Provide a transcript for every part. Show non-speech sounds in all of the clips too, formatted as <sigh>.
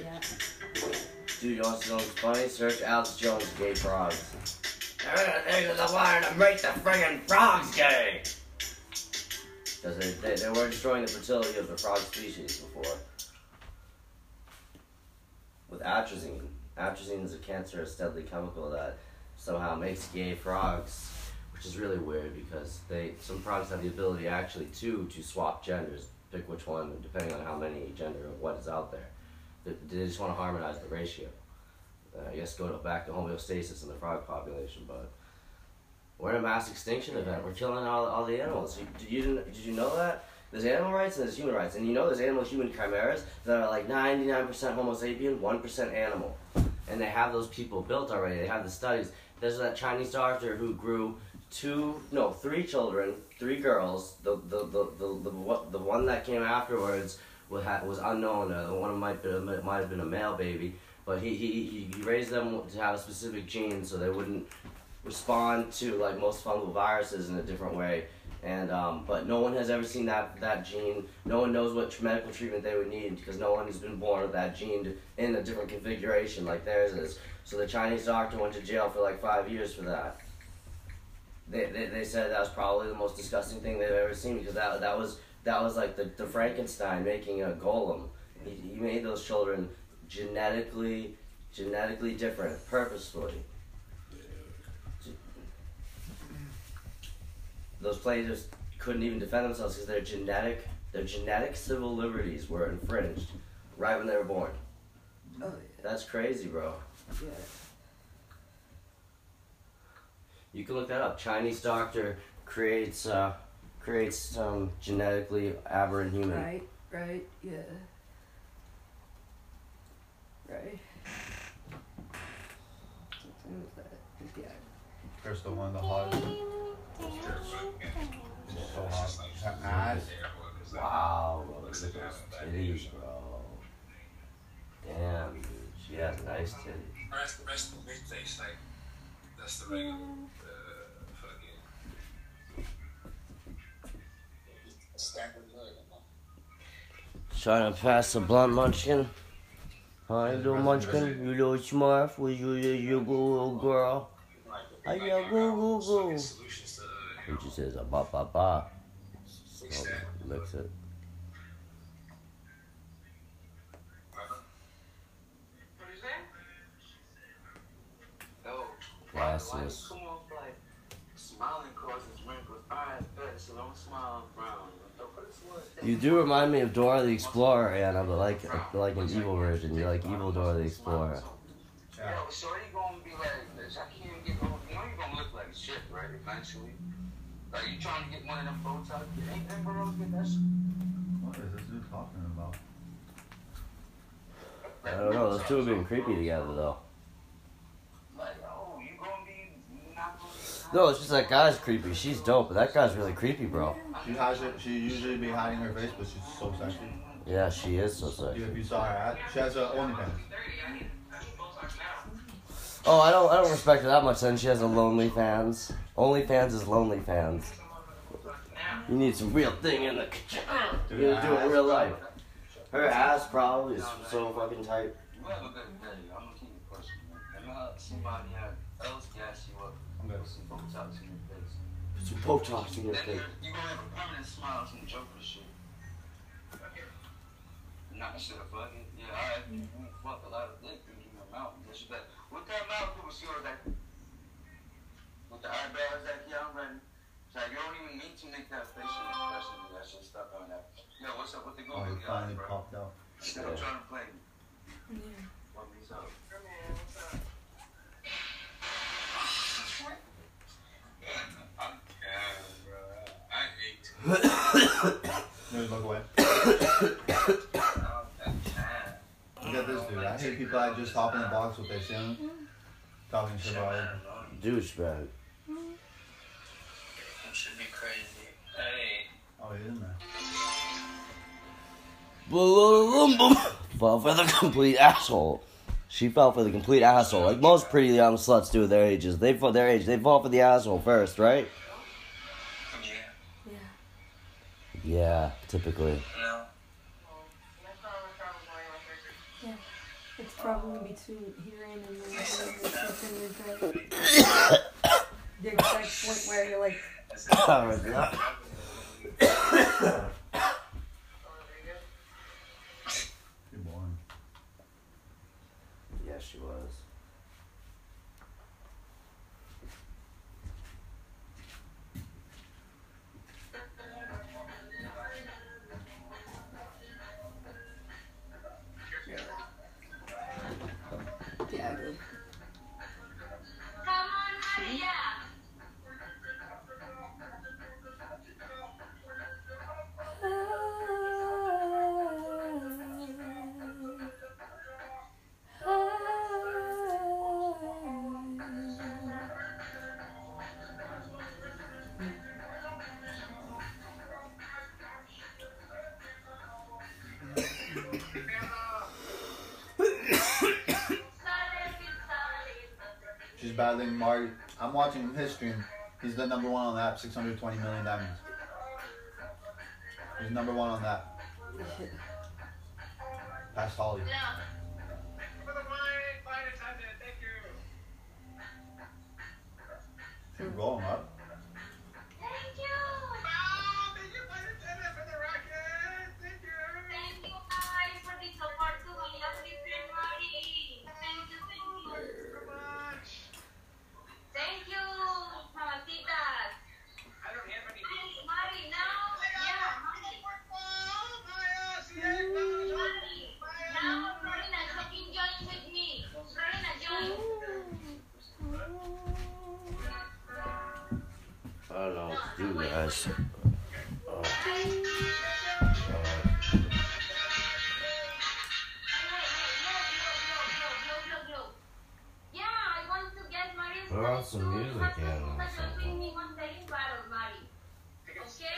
yeah. Dude, you want to know what's funny? Search Alex Jones gay frogs. They're the one to make the friggin' frogs gay! Because they, they, they were destroying the fertility of the frog species before. With atrazine. Atrazine is a cancerous deadly chemical that somehow makes gay frogs, which is really weird because they some frogs have the ability actually to to swap genders, pick which one depending on how many gender of what is out there. They, just want to harmonize the ratio. Uh, I guess go to, back to homeostasis in the frog population, but we're in a mass extinction event. We're killing all, all the animals. Did, you, did you know that? There's animal rights and there's human rights. And you know there's animal-human chimeras that are like 99% Homo sapien, 1% animal. And they have those people built already. They have the studies. There's that Chinese doctor who grew two, no, three children, three girls. The the the the the, the one that came afterwards was was unknown. Uh, one of might might have been a male baby, but he, he he raised them to have a specific gene so they wouldn't respond to like most fungal viruses in a different way. And um, but no one has ever seen that that gene. No one knows what medical treatment they would need because no one has been born with that gene in a different configuration like theirs is. So the Chinese doctor went to jail for like five years for that. They, they, they said that was probably the most disgusting thing they've ever seen because that that was that was like the, the Frankenstein making a golem. He, he made those children genetically genetically different purposefully. Those plaintiffs couldn't even defend themselves because their genetic their genetic civil liberties were infringed right when they were born. Oh, That's crazy, bro. yeah. You can look that up. Chinese doctor creates uh, creates some genetically aberrant human. Right, right, yeah. Right. Something with that. Yeah. There's the one, the hottest. So hot. Her ass. Wow, bro, look at those titties, bro. Damn, dude, she has nice titties. Rest, rest of the like that's the regular Trying to pass the blunt munchkin. How you doing, munchkin? You little smurf? Was you you, you good little girl? How you go go go? Solutions to uh, He just says a ba ba ba. fix that. Mix it. That? Glasses. Smiling causes wrinkles. Bet, so don't smile and frown. You do remind me of Dora the Explorer, Anna, but like like an evil version. You're like evil Dora the Explorer. Yeah. Yo, shorty gonna be like this. I can't get over. You know you gonna look like shit, right? Eventually. Like you trying to get one of them Botox? Ain't them girls get that shit? What is this dude talking about? I don't know. Those two are being creepy together, though. Like, oh, you gonna be not gonna be. No, it's just that guy's creepy. She's dope, but that guy's really creepy, bro. She has it. She usually be hiding her face, but she's so sexy. Yeah, she is so sick. If you saw her at, she has a OnlyFans. Oh, I don't, I don't respect her that much. Then she has a lonely fans. Only fans is lonely fans. You need some real thing in the kitchen. You Dude, gotta do it in real life. Her ass probably is so fucking tight. Botox in your face. Put some Botox in your face. you're, you gonna have a permanent smile, some Joker shit. Not shit, fuck it. Yeah, alright. You can fuck a lot of dick in your mouth. Yes, you bet. What that mouth do was yours, like. With the eyebrows, like, yeah, I'm ready. It's like, you don't even need to make that facial expression. That shit stop doing that. Yo, what's up with the Oh, Google he finally popped out. Still Yeah. trying to play me. What me's up? I'm yeah, bro. I ate too. Dude, look away. Oh, that time. Look at this dude. I hate people that just hop in the box with their sin. Mm-hmm. Talking mm-hmm. shit about it. Douchebag. Should be crazy. Hey. Oh, he is, man. Boom, boom. Fell for the complete asshole. She fell for the complete asshole, like most pretty young sluts do at their ages. They fall their age. They fall for the asshole first, right? Yeah. Yeah. Yeah, typically. You know? It's probably between hearing and then there's something with the, the exact point where you're like, <coughs> Oh my god. <coughs> <coughs> battling Marty. I'm watching his stream. He's the number one on that, 620 million diamonds. He's number one on that. Past Holly. She's put something. in me one day in battle, Mari. Okay?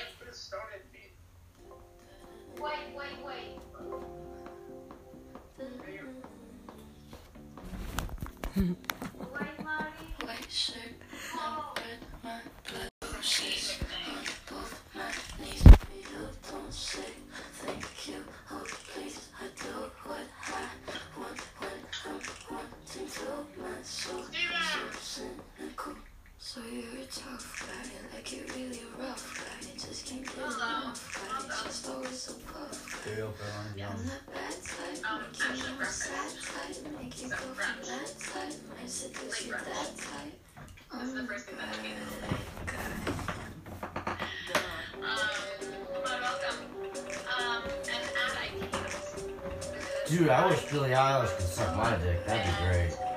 Wait, wait, wait. Wait, So you're a tough guy, like you're really rough guy. You just can't get enough guy. It's just always so puff guy. Cereal for lunch, I'm yeah. the bad type, make you more sad type, make you go from that type, might seduce you that type. I'm the bad guy. Dude, I wish Billie Eilish could suck my dick. That'd be great.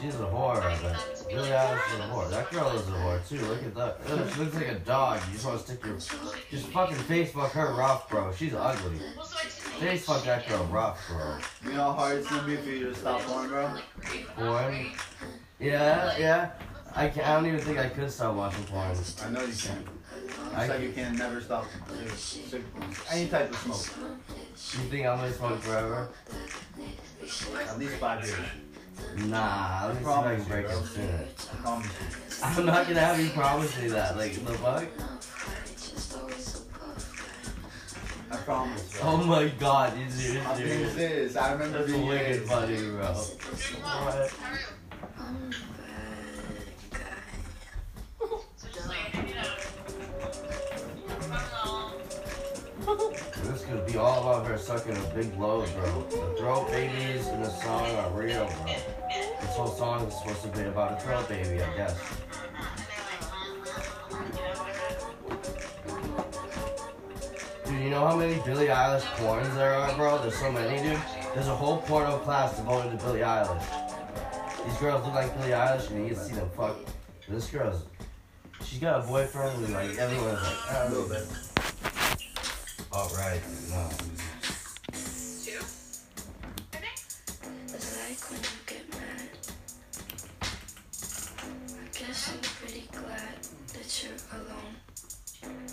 She's a whore, but Billie Eilish is a whore. That girl is a whore too. Look at that. Ugh, She looks like a dog. You just want to stick your, just fucking face fuck her rough, bro. She's ugly. Face fuck that girl rough, bro. You know how hard it's gonna be for you to stop porn, bro? Porn. Yeah, yeah. I can't, I don't even think I could stop watching porn. I know you can. I It's like you can never stop any type of smoke. You think I'm gonna smoke forever? At least five years. Nah, let me I can break it sooner. I promise you. I'm not gonna have you promise me that. Like, the fuck? Just always so puff I promise, bro. Oh my god, you serious, I'm serious. I remember That's being wicked funny, bro. What? All about her sucking a big load, bro. The throat babies in the song are real, bro. This whole song is supposed to be about a throat baby, I guess. Dude, you know how many Billie Eilish porns there are, bro? There's so many, dude. There's a whole porno class devoted to Billie Eilish. These girls look like Billie Eilish, and you to see them fuck. This girl's, she's got a boyfriend, and like everyone's like, A ah, little bit. All right, no. It's like when you get mad. I guess I'm pretty glad that you're alone.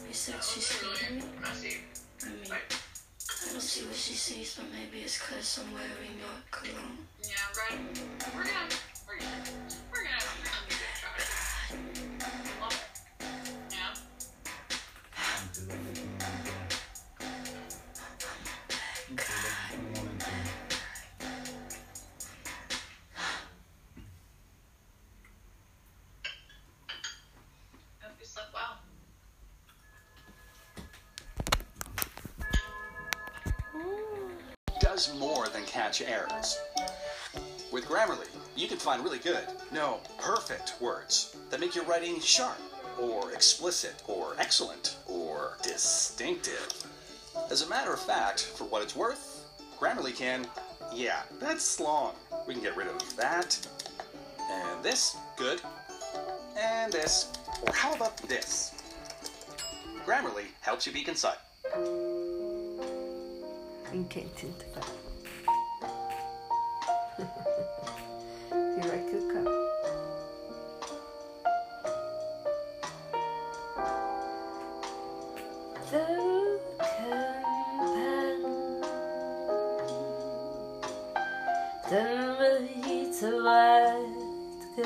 You said she's feeding me? I mean, I don't see what she sees, but maybe it's cause I'm wearing your cologne. Yeah, right. We're gonna, we're gonna, we're gonna, catch errors. With Grammarly, you can find really good, no, perfect words that make your writing sharp, or explicit, or excellent, or distinctive. As a matter of fact, for what it's worth, Grammarly can, yeah, that's long. We can get rid of that, and this, good, and this, or how about this? Grammarly helps you be concise. Ninguém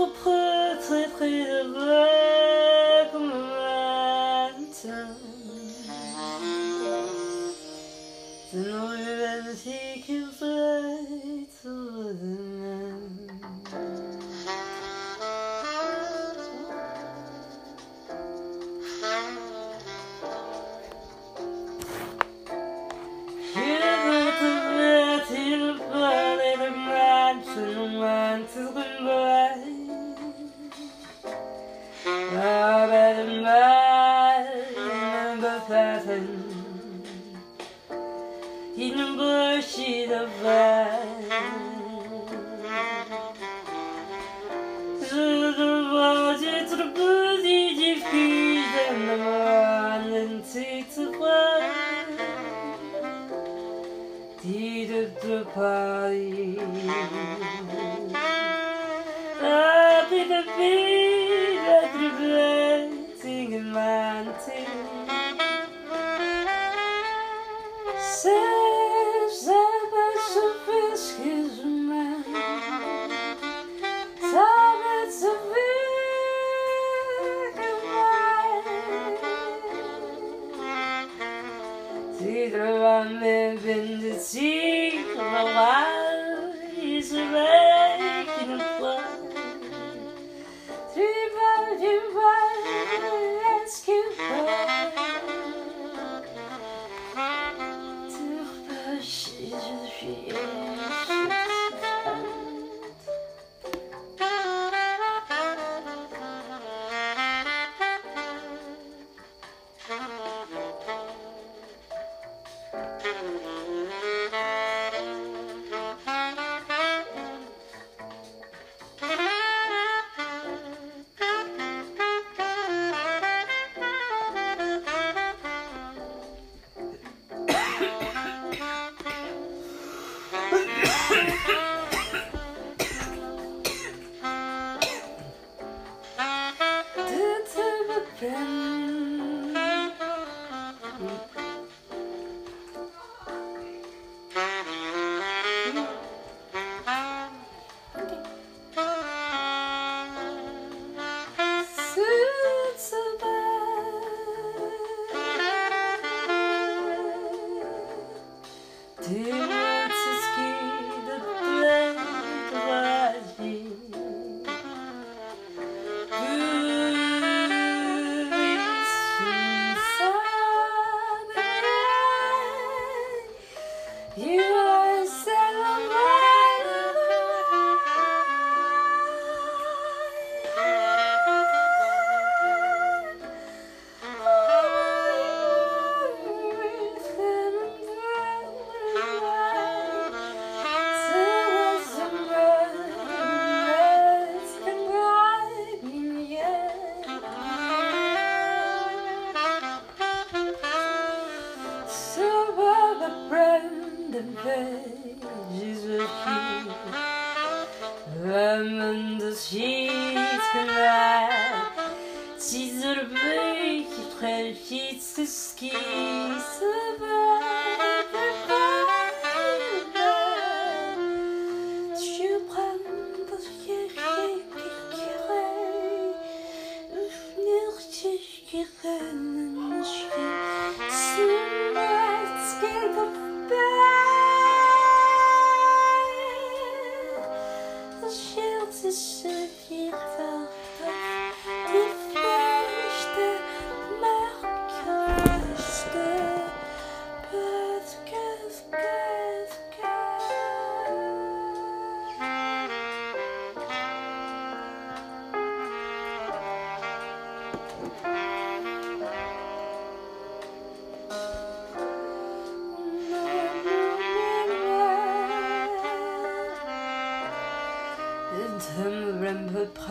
pour très très heureux. The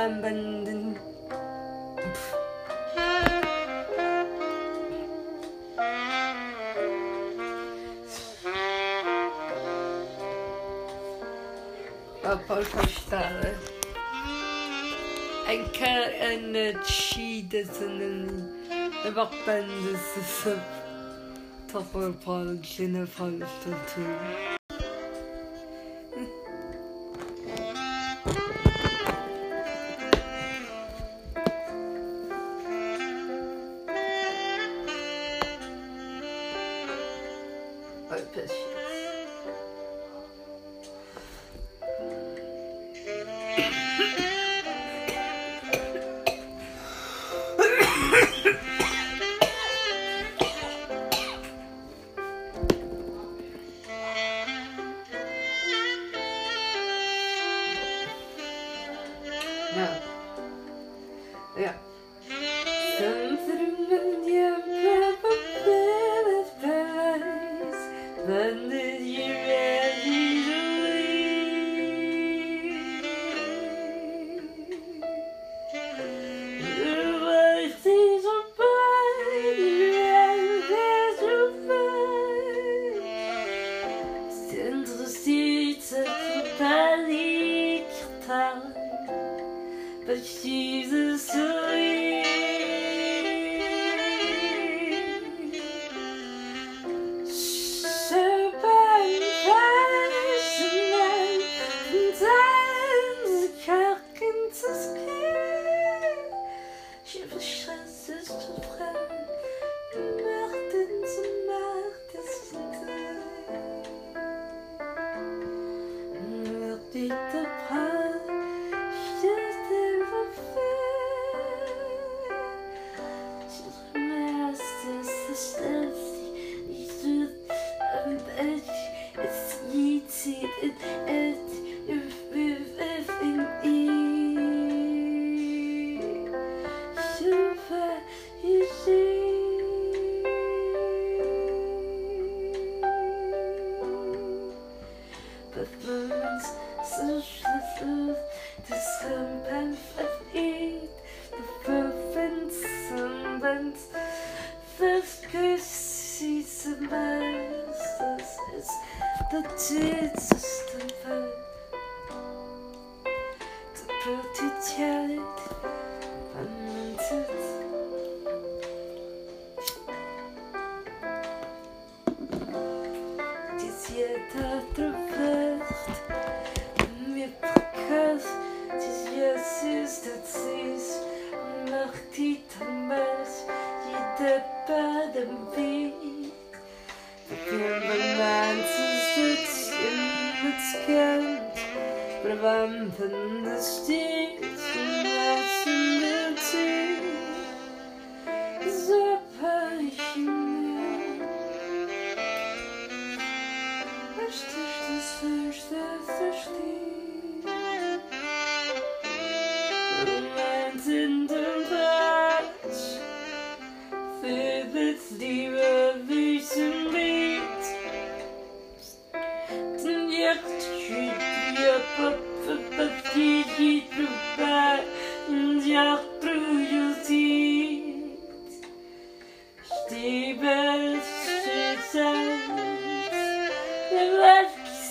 ben bendin. Purple Starre. En kar en çiğdesinin ne bak ben de sısıp topar parçını falan tutuyorum. opus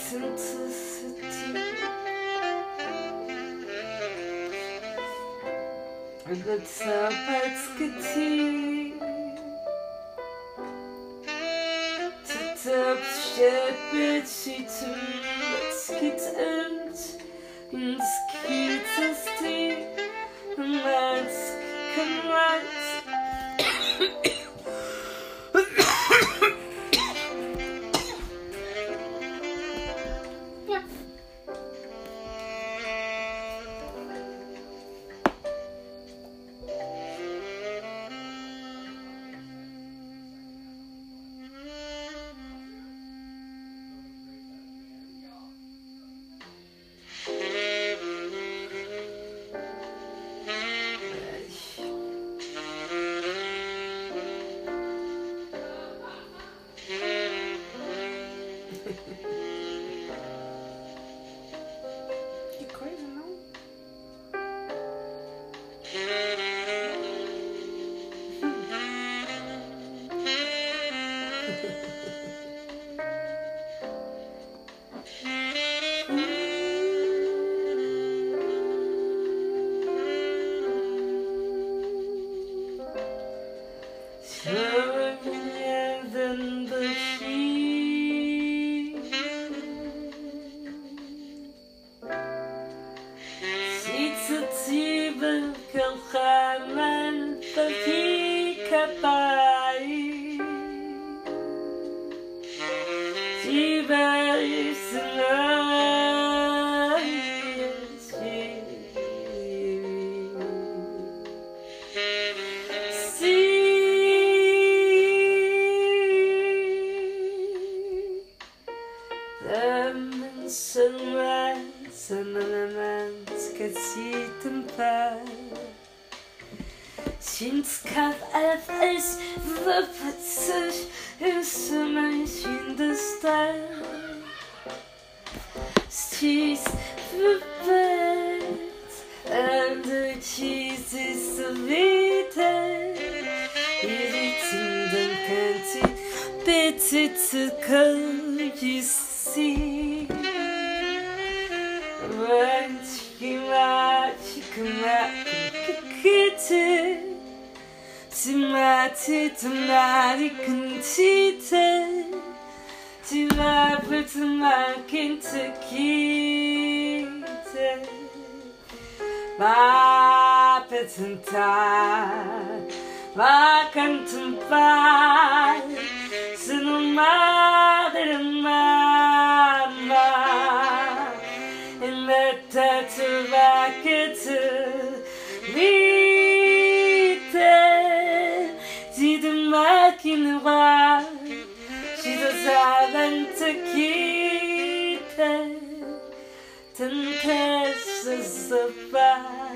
syntheticity. Gotsapackety. Tetapshepetitum. Skit and skitasti. Let's come right. la passage et se machine de star. Streets the best and the cheese is so bitter. in the can't better to come, you see. When she came out, she came out, kicked it tonight, tonight, you can cheat it. Tonight, for tonight, can't keep it. My petentine, my contempline, cinema, mama, and let that to back it to me. Make in the wild She does have to keep it. Tempest of fire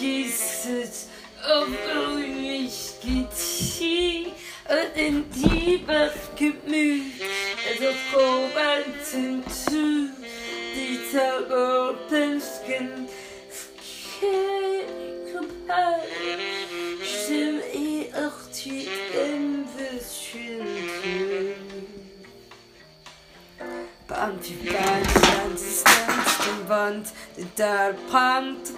Jesus o fwys gysi Oedd yn di bach gymryd Oedd o gofant yn tŵ Di tag o'r pensgyn Sgeg cymhar Sym i o'ch ti yn fy sy'n Bam ti bant, bant i stent, bant, dy dar bant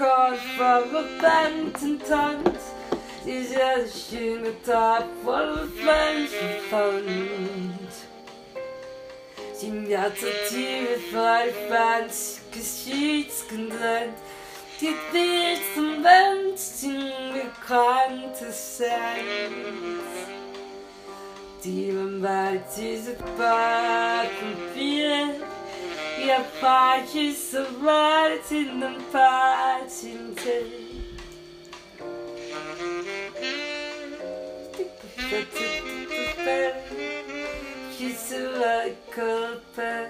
Rekord verbannten Tanz. Dieser schöne Tag voll Pflanzen fand. Die attraktive Freiband geschiedsgesandt. Die wilden Menschen bekannte Sand. Die man bei dieser Park und Bier gekannte sein. Die man bei diese Backen viel. Ihr Pachi so weit in dem Patien Gisela Körper,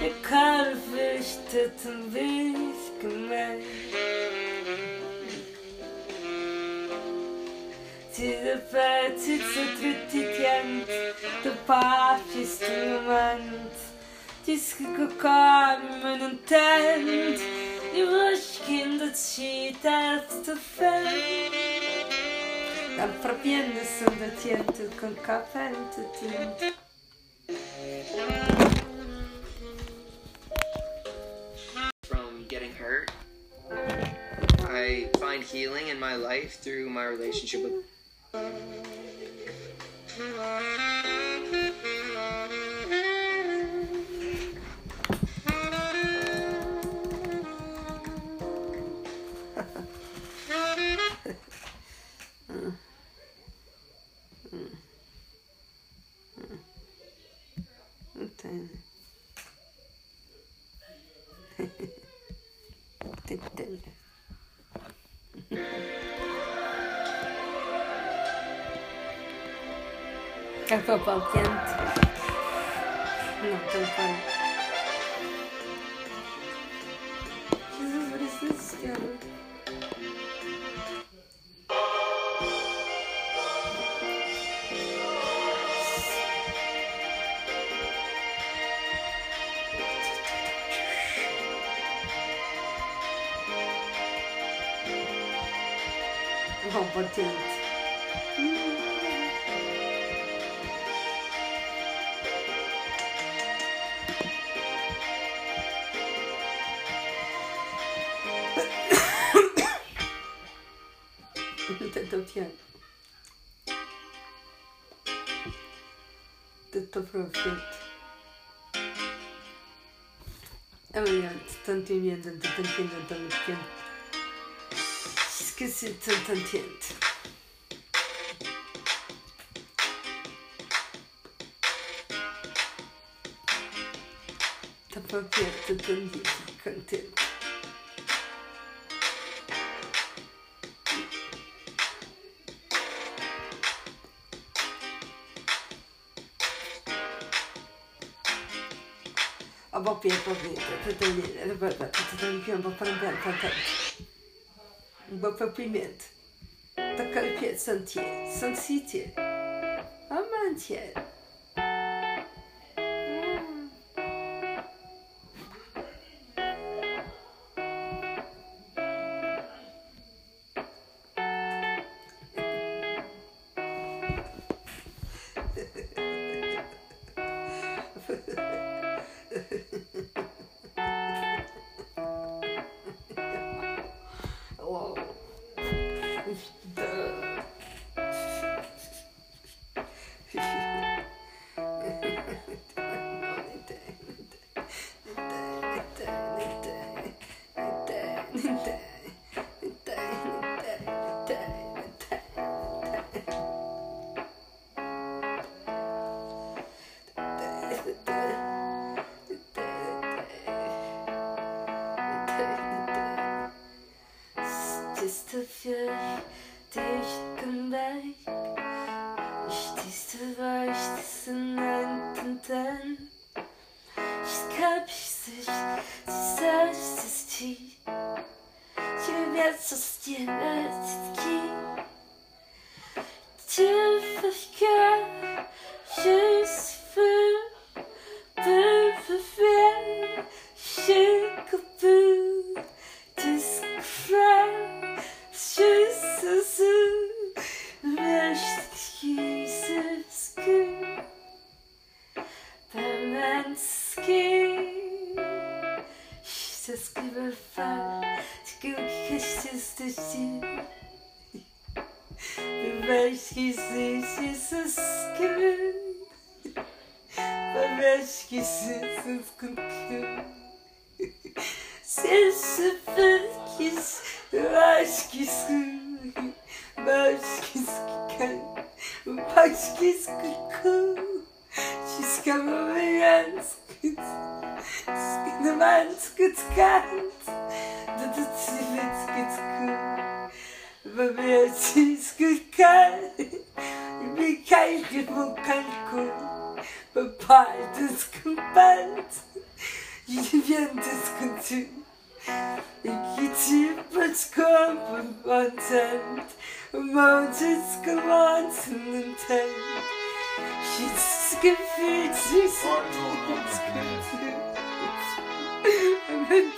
der kalverlichteten Weg gemein. Diese Party zertritt Waschkinder zieht auf der Feld. Dann probieren es und der Tiente con Kapente tun. from getting hurt. I find healing in my life through my relationship with. Kompetent. Tête obtient. Tête profit. Ah oui, t'en tiens, t'en tiens, t'en tiens, t'en tiens. Qu'est-ce que che si senta niente. Tappa aperta, tantissimo, contento. Ho bobbiato, ho bobbiato, ho tagliato, ho bobbiato, ho tagliato, ho bobbiato, ho tagliato. um primet pimenta. kërkjet së në tje, së në si tje. сердце стенать Francisco. Francisco Cal, mi calde mon calco, me parle de ce qu'on parle, il vient de ce que tu, et qui tu peux comme mountain, mountain's mountain and ten. She's confused, she's confused. And then,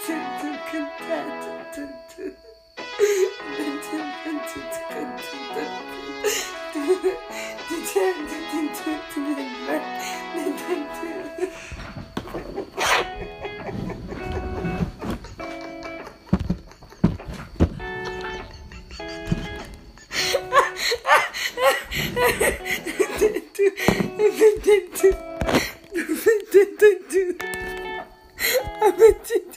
Appetit,